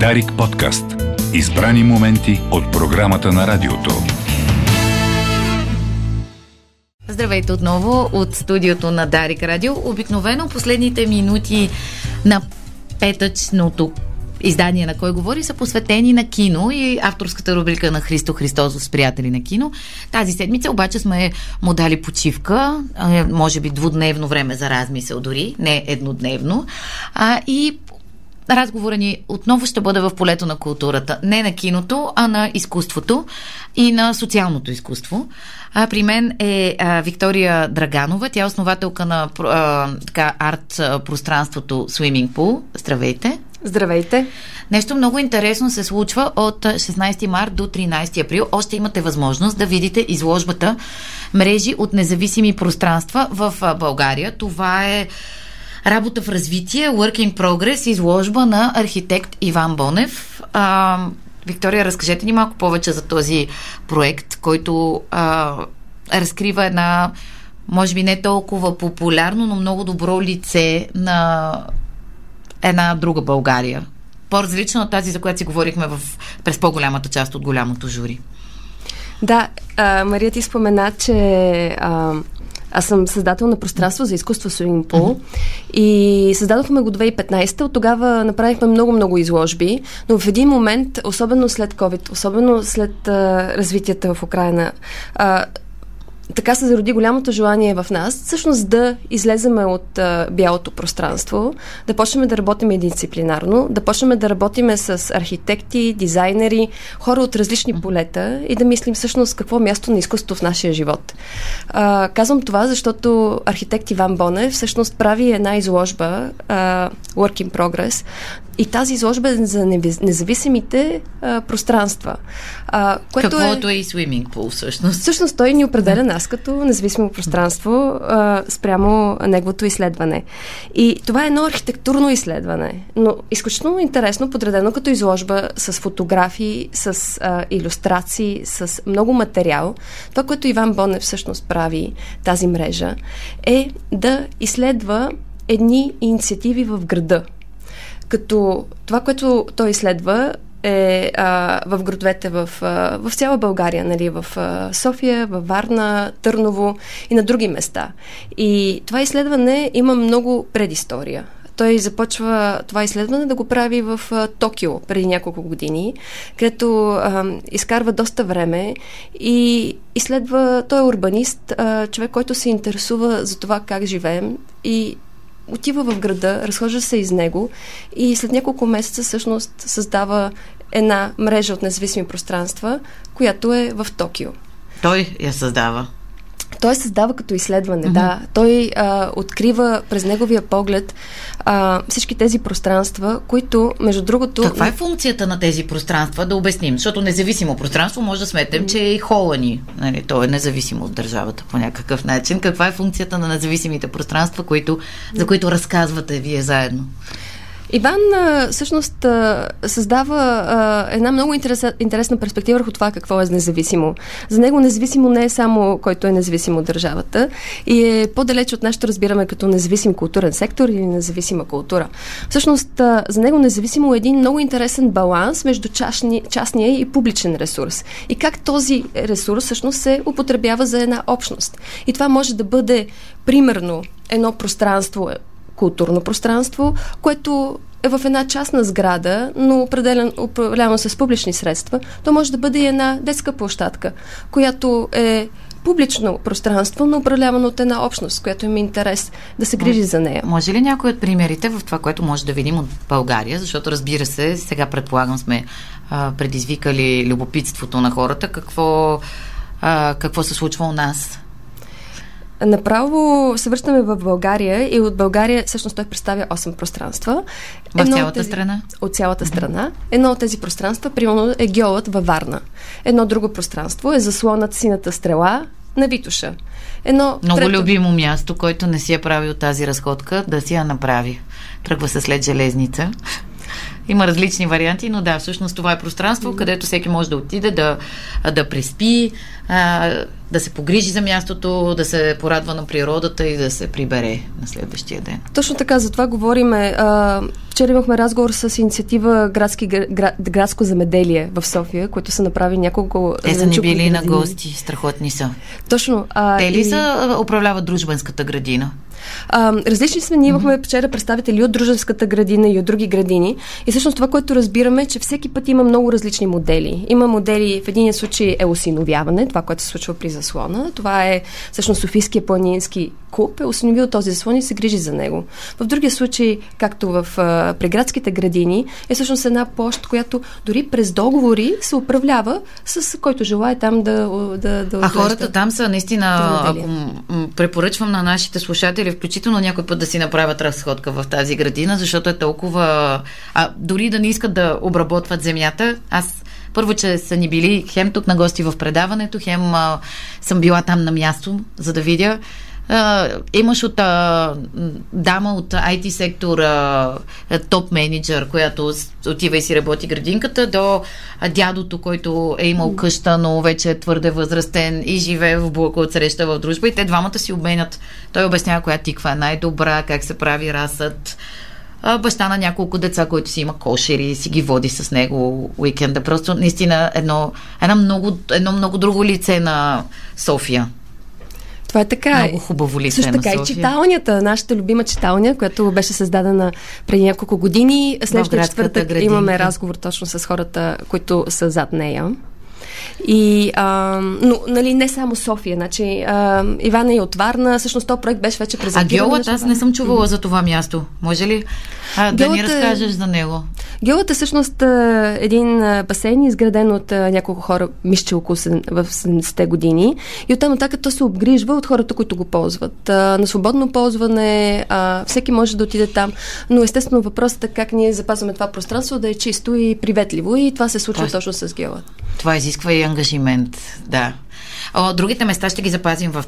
Дарик подкаст. Избрани моменти от програмата на радиото. Здравейте отново от студиото на Дарик Радио. Обикновено последните минути на петъчното издание на Кой говори са посветени на кино и авторската рубрика на Христо Христозов с приятели на кино. Тази седмица обаче сме му дали почивка, може би двудневно време за размисъл дори, не еднодневно. А, и разговора ни отново ще бъде в полето на културата. Не на киното, а на изкуството и на социалното изкуство. А, при мен е а, Виктория Драганова. Тя е основателка на а, така, арт пространството Swimming Pool. Здравейте! Здравейте! Нещо много интересно се случва от 16 март до 13 април. Още имате възможност да видите изложбата Мрежи от независими пространства в България. Това е работа в развитие, Work in Progress, изложба на архитект Иван Бонев. А, Виктория, разкажете ни малко повече за този проект, който а, разкрива една, може би не толкова популярно, но много добро лице на една друга България. По-различна от тази, за която си говорихме в, през по-голямата част от голямото жури. Да, а, Мария ти спомена, че а, аз съм създател на пространство за изкуство Swimming Pool mm-hmm. и създадохме го 2015. От тогава направихме много-много изложби, но в един момент, особено след COVID, особено след а, развитията в Украина, а, така се зароди голямото желание в нас, всъщност да излеземе от а, бялото пространство, да почнем да работим дисциплинарно, да почнем да работим с архитекти, дизайнери, хора от различни полета и да мислим всъщност какво място на изкуството в нашия живот. А, казвам това, защото архитект Иван Боне всъщност прави една изложба а, Work in Progress, и тази изложба е за независимите а, пространства. А, което Каквото е, е и свиминг пул, всъщност. Всъщност той ни определя нас като независимо пространство а, спрямо неговото изследване. И това е едно архитектурно изследване, но изключително интересно, подредено като изложба с фотографии, с а, иллюстрации, с много материал. Това, което Иван Бонев всъщност прави, тази мрежа, е да изследва едни инициативи в града. Като това, което той изследва, е а, в градовете в, а, в цяла България, нали, в а, София, в Варна, Търново и на други места. И това изследване има много предистория. Той започва това изследване да го прави в а, Токио преди няколко години, където а, изкарва доста време и изследва, той е урбанист, а, човек, който се интересува за това как живеем и отива в града, разхожда се из него и след няколко месеца всъщност създава една мрежа от независими пространства, която е в Токио. Той я създава. Той създава като изследване, mm-hmm. да. Той а, открива през неговия поглед а, всички тези пространства, които, между другото... Каква е функцията на тези пространства, да обясним? Защото независимо пространство може да сметнем, че е и хола ни. Нали, то е независимо от държавата по някакъв начин. Каква е функцията на независимите пространства, които, за които разказвате вие заедно? Иван всъщност създава една много интересна перспектива върху това какво е независимо. За него независимо не е само който е независим от държавата и е по-далеч от нашето разбираме като независим културен сектор или независима култура. Всъщност за него независимо е един много интересен баланс между частни, частния и публичен ресурс. И как този ресурс всъщност се употребява за една общност. И това може да бъде примерно едно пространство, културно пространство, което е в една частна сграда, но определен, управлявано с публични средства, то може да бъде и една детска площадка, която е публично пространство, но управлявано от една общност, която има интерес да се грижи за нея. Може ли някой от примерите в това, което може да видим от България? Защото, разбира се, сега предполагам сме а, предизвикали любопитството на хората. Какво, а, какво се случва у нас? Направо се връщаме в България и от България всъщност той представя 8 пространства. В Едно цялата тези, страна? От цялата страна. Едно от тези пространства, примерно, е геолът във Варна. Едно друго пространство е заслонът сината стрела на Витуша. Едно Много трето... любимо място, който не си е правил тази разходка, да си я направи. Тръгва се след железница. Има различни варианти, но да, всъщност това е пространство, където всеки може да отиде, да, да преспи, а, да се погрижи за мястото, да се порадва на природата и да се прибере на следващия ден. Точно така, за това говориме. А, вчера имахме разговор с инициатива Градски, град, Градско замеделие в София, които са направили няколко... Те са ни били на гости, страхотни са. Точно. А, Те ли и... са управляват дружбенската градина? А, различни сме. Ние имахме вчера представители от Дружевската градина и от други градини. И всъщност това, което разбираме, е, че всеки път има много различни модели. Има модели, в един случай е осиновяване, това, което се случва при заслона. Това е всъщност Софийския планински клуб е осиновил този заслон и се грижи за него. В другия случай, както в а, преградските градини, е всъщност една площ, която дори през договори се управлява с който желая там да, да, да А хората там са наистина, ако препоръчвам на нашите слушатели, включително някой път да си направят разходка в тази градина, защото е толкова... А дори да не искат да обработват земята, аз първо, че са ни били хем тук на гости в предаването, хем а, съм била там на място, за да видя. А, имаш от а, дама от IT сектор а, топ менеджер, която отива и си работи градинката, до а, дядото, който е имал къща, но вече е твърде възрастен и живее в блока от среща в дружба и те двамата си обменят. Той обяснява коя тиква е най-добра, как се прави расът баща на няколко деца, който си има кошери и си ги води с него уикенда. Просто наистина едно, едно, много, едно много друго лице на София. Това е така. Много хубаво лице Също така и читалнята, нашата любима читалня, която беше създадена преди няколко години. Следващия четвъртък градинка. имаме разговор точно с хората, които са зад нея. И, а, но, нали, не само София. Значи, а, Ивана е от Варна. Всъщност, този проект беше вече презентиран. А Геолът, аз не съм чувала за това място. Може ли а, да ни разкажеш за него? Геолът е всъщност един басейн, изграден от няколко хора, мисля, около в 70-те години. И оттам нататък то се обгрижва от хората, които го ползват. А, на свободно ползване, а, всеки може да отиде там. Но естествено въпросът е как ние запазваме това пространство да е чисто и приветливо. И това се случва точно с Геолът. Това изисква и ангажимент, да. О, другите места ще ги запазим в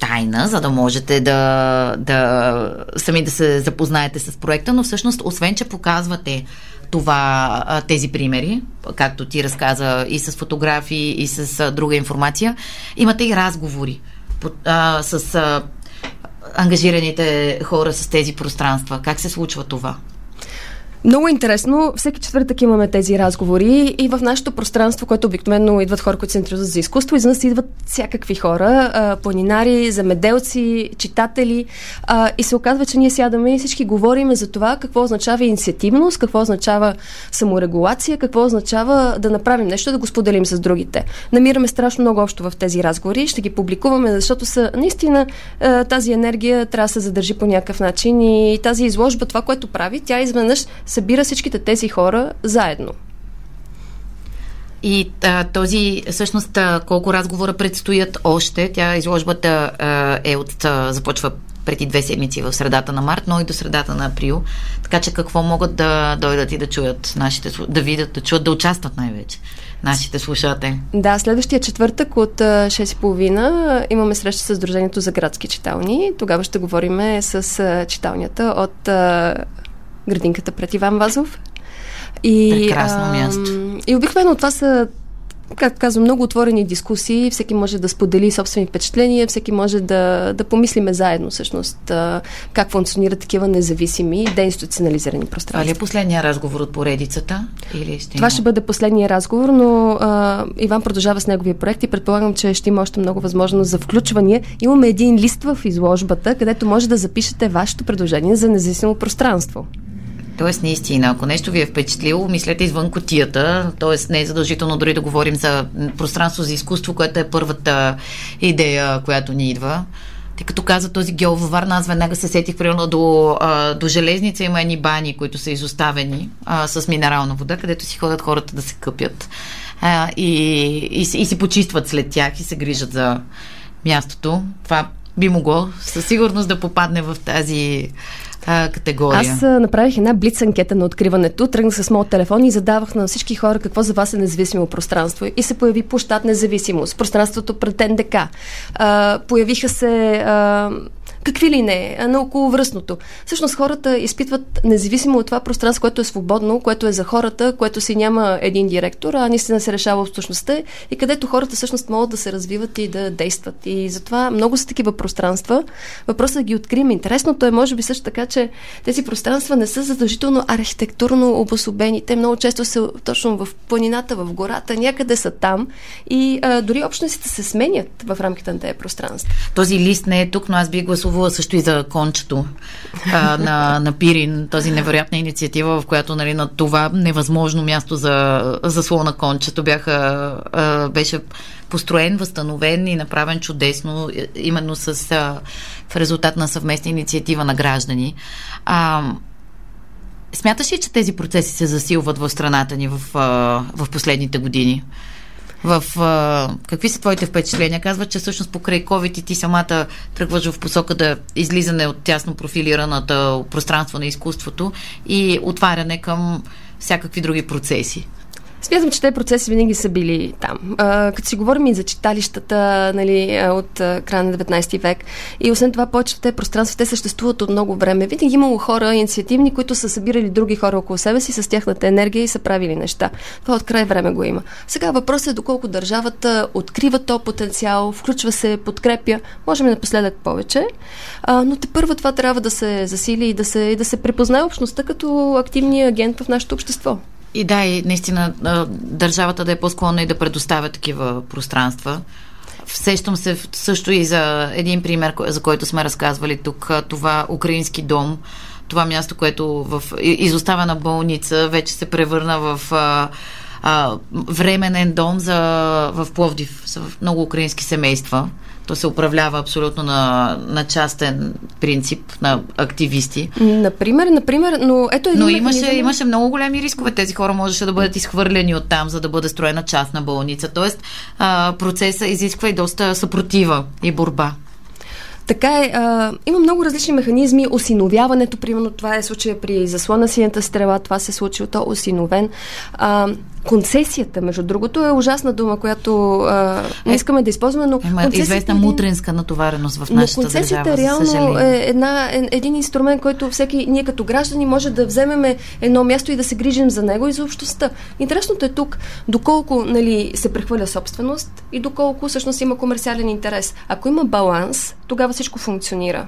тайна, за да можете да, да сами да се запознаете с проекта, но всъщност, освен, че показвате това, тези примери, както ти разказа и с фотографии, и с друга информация, имате и разговори а, с а, ангажираните хора с тези пространства. Как се случва това? Много интересно. Всеки четвъртък имаме тези разговори и в нашето пространство, което обикновено идват хора, които се интересуват за изкуство, из нас идват всякакви хора, планинари, замеделци, читатели и се оказва, че ние сядаме и всички говорим за това какво означава инициативност, какво означава саморегулация, какво означава да направим нещо, да го споделим с другите. Намираме страшно много общо в тези разговори, ще ги публикуваме, защото са наистина тази енергия трябва да се задържи по някакъв начин и тази изложба, това, което прави, тя изведнъж събира всичките тези хора заедно. И а, този, всъщност, а, колко разговора предстоят още? Тя изложбата а, е от, а, започва преди две седмици в средата на март, но и до средата на април. Така че какво могат да дойдат и да чуят нашите, да видят, да чуят, да участват най-вече нашите слушатели? Да, следващия четвъртък от 6.30 имаме среща с Дружението за градски читални. Тогава ще говорим с читалнята от градинката пред Иван Вазов. И, Прекрасно място. И обикновено това са както казвам, много отворени дискусии, всеки може да сподели собствени впечатления, всеки може да, да помислиме заедно всъщност как функционират такива независими, деинституционализирани пространства. Това ли е последния разговор от поредицата? Или ще Това ще бъде последния разговор, но а, Иван продължава с неговия проект и предполагам, че ще има още много възможност за включване. Имаме един лист в изложбата, където може да запишете вашето предложение за независимо пространство. Тоест, наистина, ако нещо ви е впечатлило, мислете извън котията. Тоест, не е задължително дори да говорим за пространство за изкуство, което е първата идея, която ни идва. Тъй като каза този геол във Варна, аз веднага се сетих примерно до, а, до железница има едни бани, които са изоставени а, с минерална вода, където си ходят хората да се къпят а, и, и, и си почистват след тях и се грижат за мястото. Това би могло със сигурност да попадне в тази а, категория? Аз а, направих една блиц анкета на откриването, тръгнах с моят телефон и задавах на всички хора какво за вас е независимо пространство. И се появи площад независимост, пространството пред НДК. А, появиха се а, какви ли не, на околовръстното. Всъщност хората изпитват, независимо от това пространство, което е свободно, което е за хората, което си няма един директор, а наистина се решава в и където хората всъщност могат да се развиват и да действат. И затова много са такива пространства. Въпросът е да ги открием. Интересното е, може би също така, че тези пространства не са задължително архитектурно обособени. Те много често са точно в планината, в гората, някъде са там и а, дори общностите се сменят в рамките на тези пространства. Този лист не е тук, но аз би гласувала също и за кончето а, на, на Пирин, тази невероятна инициатива, в която нали, на това невъзможно място за, за слона кончето бяха, а, беше построен, възстановен и направен чудесно, именно с, а, в резултат на съвместна инициатива на граждани. А, смяташ ли, че тези процеси се засилват в страната ни в, а, в последните години? В, а, какви са твоите впечатления? Казва, че всъщност покрай COVID и ти самата тръгваш в посока да излизане от тясно профилираната пространство на изкуството и отваряне към всякакви други процеси. Смятам, че тези процеси винаги са били там. Като си говорим и за читалищата нали, от края на 19 век и освен това повечето те пространства, те съществуват от много време. Винаги имало хора, инициативни, които са събирали други хора около себе си с тяхната енергия и са правили неща. Това от край време го има. Сега въпросът е доколко държавата открива то потенциал, включва се, подкрепя. Можем напоследък повече, но те първо това трябва да се засили и да се, и да се препознае общността като активния агент в нашето общество. И да, и наистина държавата да е по-склонна и да предоставя такива пространства. Всещам се също и за един пример, за който сме разказвали тук. Това украински дом, това място, което в изоставена болница вече се превърна в а, а, временен дом за, в Пловдив, за много украински семейства. То се управлява абсолютно на, на частен принцип, на активисти. Например, например, но ето един Но имаше, механизъм... имаше много големи рискове. Тези хора можеше да бъдат изхвърлени от там, за да бъде строена частна болница. Тоест, а, процеса изисква и доста съпротива и борба. Така е, а, има много различни механизми. Осиновяването, примерно, това е случая при заслона синята стрела, това се случи, то осиновен. А, Концесията, между другото, е ужасна дума, която а, не е, искаме да използваме, но... Има известна мутринска натовареност в нашата но концесията държава, реално е една, е, един инструмент, който всеки ние като граждани може да вземеме едно място и да се грижим за него и за общността. Интересното е тук, доколко нали, се прехвърля собственост и доколко всъщност има комерциален интерес. Ако има баланс, тогава всичко функционира.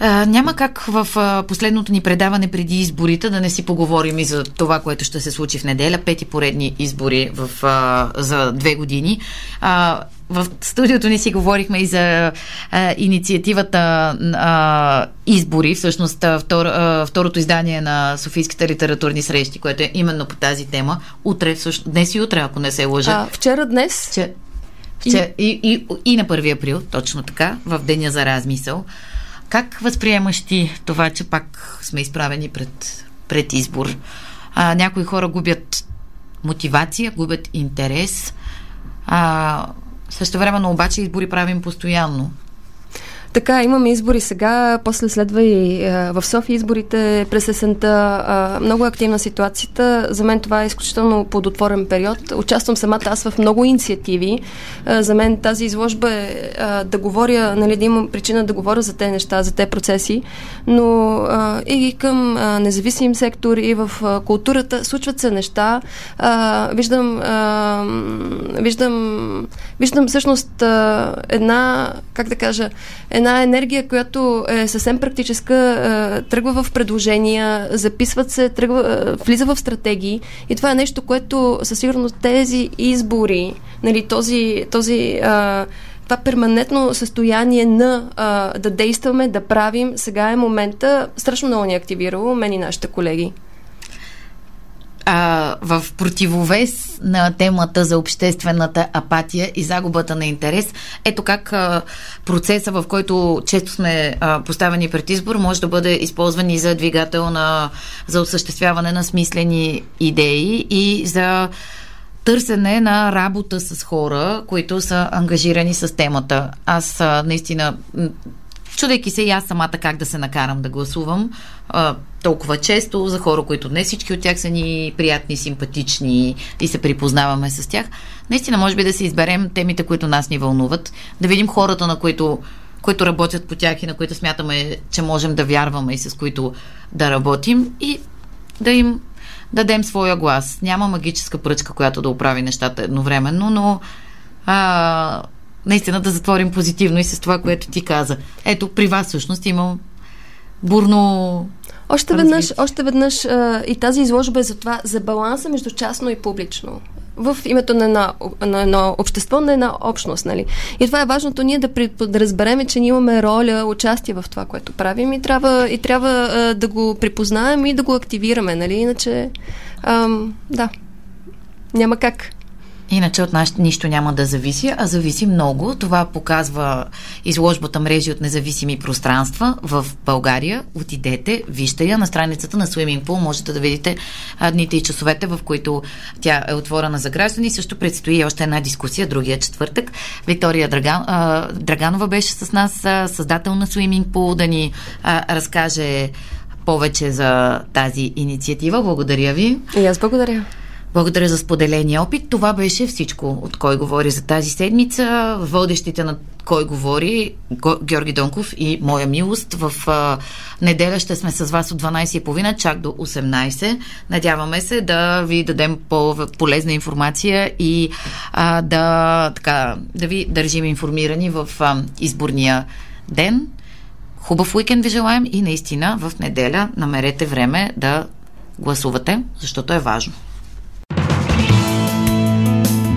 А, няма как в а, последното ни предаване преди изборите да не си поговорим и за това, което ще се случи в неделя. Пети поредни избори в, а, за две години. А, в студиото ни си говорихме и за а, инициативата а, Избори, всъщност втор, а, второто издание на Софийските литературни срещи, което е именно по тази тема. Утре, всъщност, днес и утре, ако не се лъжа. А, вчера, днес? Че, и... И, и, и на 1 април, точно така, в Деня за размисъл. Как възприемаш ти това, че пак сме изправени пред, пред избор? А, някои хора губят мотивация, губят интерес. А, също времено обаче избори правим постоянно. Така, имаме избори сега, после следва и а, в София изборите през есента. А, много активна ситуацията. За мен това е изключително плодотворен период. Участвам самата аз в много инициативи. А, за мен тази изложба е а, да говоря, нали, да имам причина да говоря за тези неща, за тези процеси, но а, и към а, независим сектор, и в а, културата случват се неща. А, виждам, а, виждам, виждам всъщност а, една, как да кажа, една енергия, която е съвсем практическа, тръгва в предложения, записват се, тръгва, влиза в стратегии. И това е нещо, което със сигурност тези избори, нали, този, този това перманентно състояние на да действаме, да правим, сега е момента, страшно много ни е активирало, мен и нашите колеги а, в противовес на темата за обществената апатия и загубата на интерес. Ето как а, процеса, в който често сме а, поставени пред избор, може да бъде използван и за двигател на, за осъществяване на смислени идеи и за търсене на работа с хора, които са ангажирани с темата. Аз наистина чудейки се и аз самата как да се накарам да гласувам а, толкова често за хора, които не всички от тях са ни приятни, симпатични и се припознаваме с тях. Наистина, може би да се изберем темите, които нас ни вълнуват, да видим хората, на които които работят по тях и на които смятаме, че можем да вярваме и с които да работим и да им дадем своя глас. Няма магическа пръчка, която да оправи нещата едновременно, но а, наистина да затворим позитивно и с това, което ти каза. Ето, при вас всъщност имам бурно още веднъж, още веднъж а, и тази изложба е за това, за баланса между частно и публично в името на едно, на едно общество, на една общност. Нали? И това е важното ние да, при, да разбереме, че ние имаме роля, участие в това, което правим и трябва, и трябва а, да го припознаем и да го активираме. Нали? Иначе, ам, да, няма как. Иначе от нас нищо няма да зависи, а зависи много. Това показва изложбата мрежи от независими пространства в България. Отидете, вижте я на страницата на Swimming Pool. Можете да видите дните и часовете, в които тя е отворена за граждани. Също предстои още една дискусия, другия четвъртък. Виктория Драган, а, Драганова беше с нас, а, създател на Swimming Pool, да ни а, разкаже повече за тази инициатива. Благодаря ви. И аз благодаря. Благодаря за споделения опит. Това беше всичко от Кой говори за тази седмица. Водещите на Кой говори, Георги Донков и Моя милост. В а, неделя ще сме с вас от 12.30 чак до 18. Надяваме се да ви дадем по-полезна информация и а, да, така, да ви държим информирани в а, изборния ден. Хубав уикенд ви желаем и наистина в неделя намерете време да гласувате, защото е важно.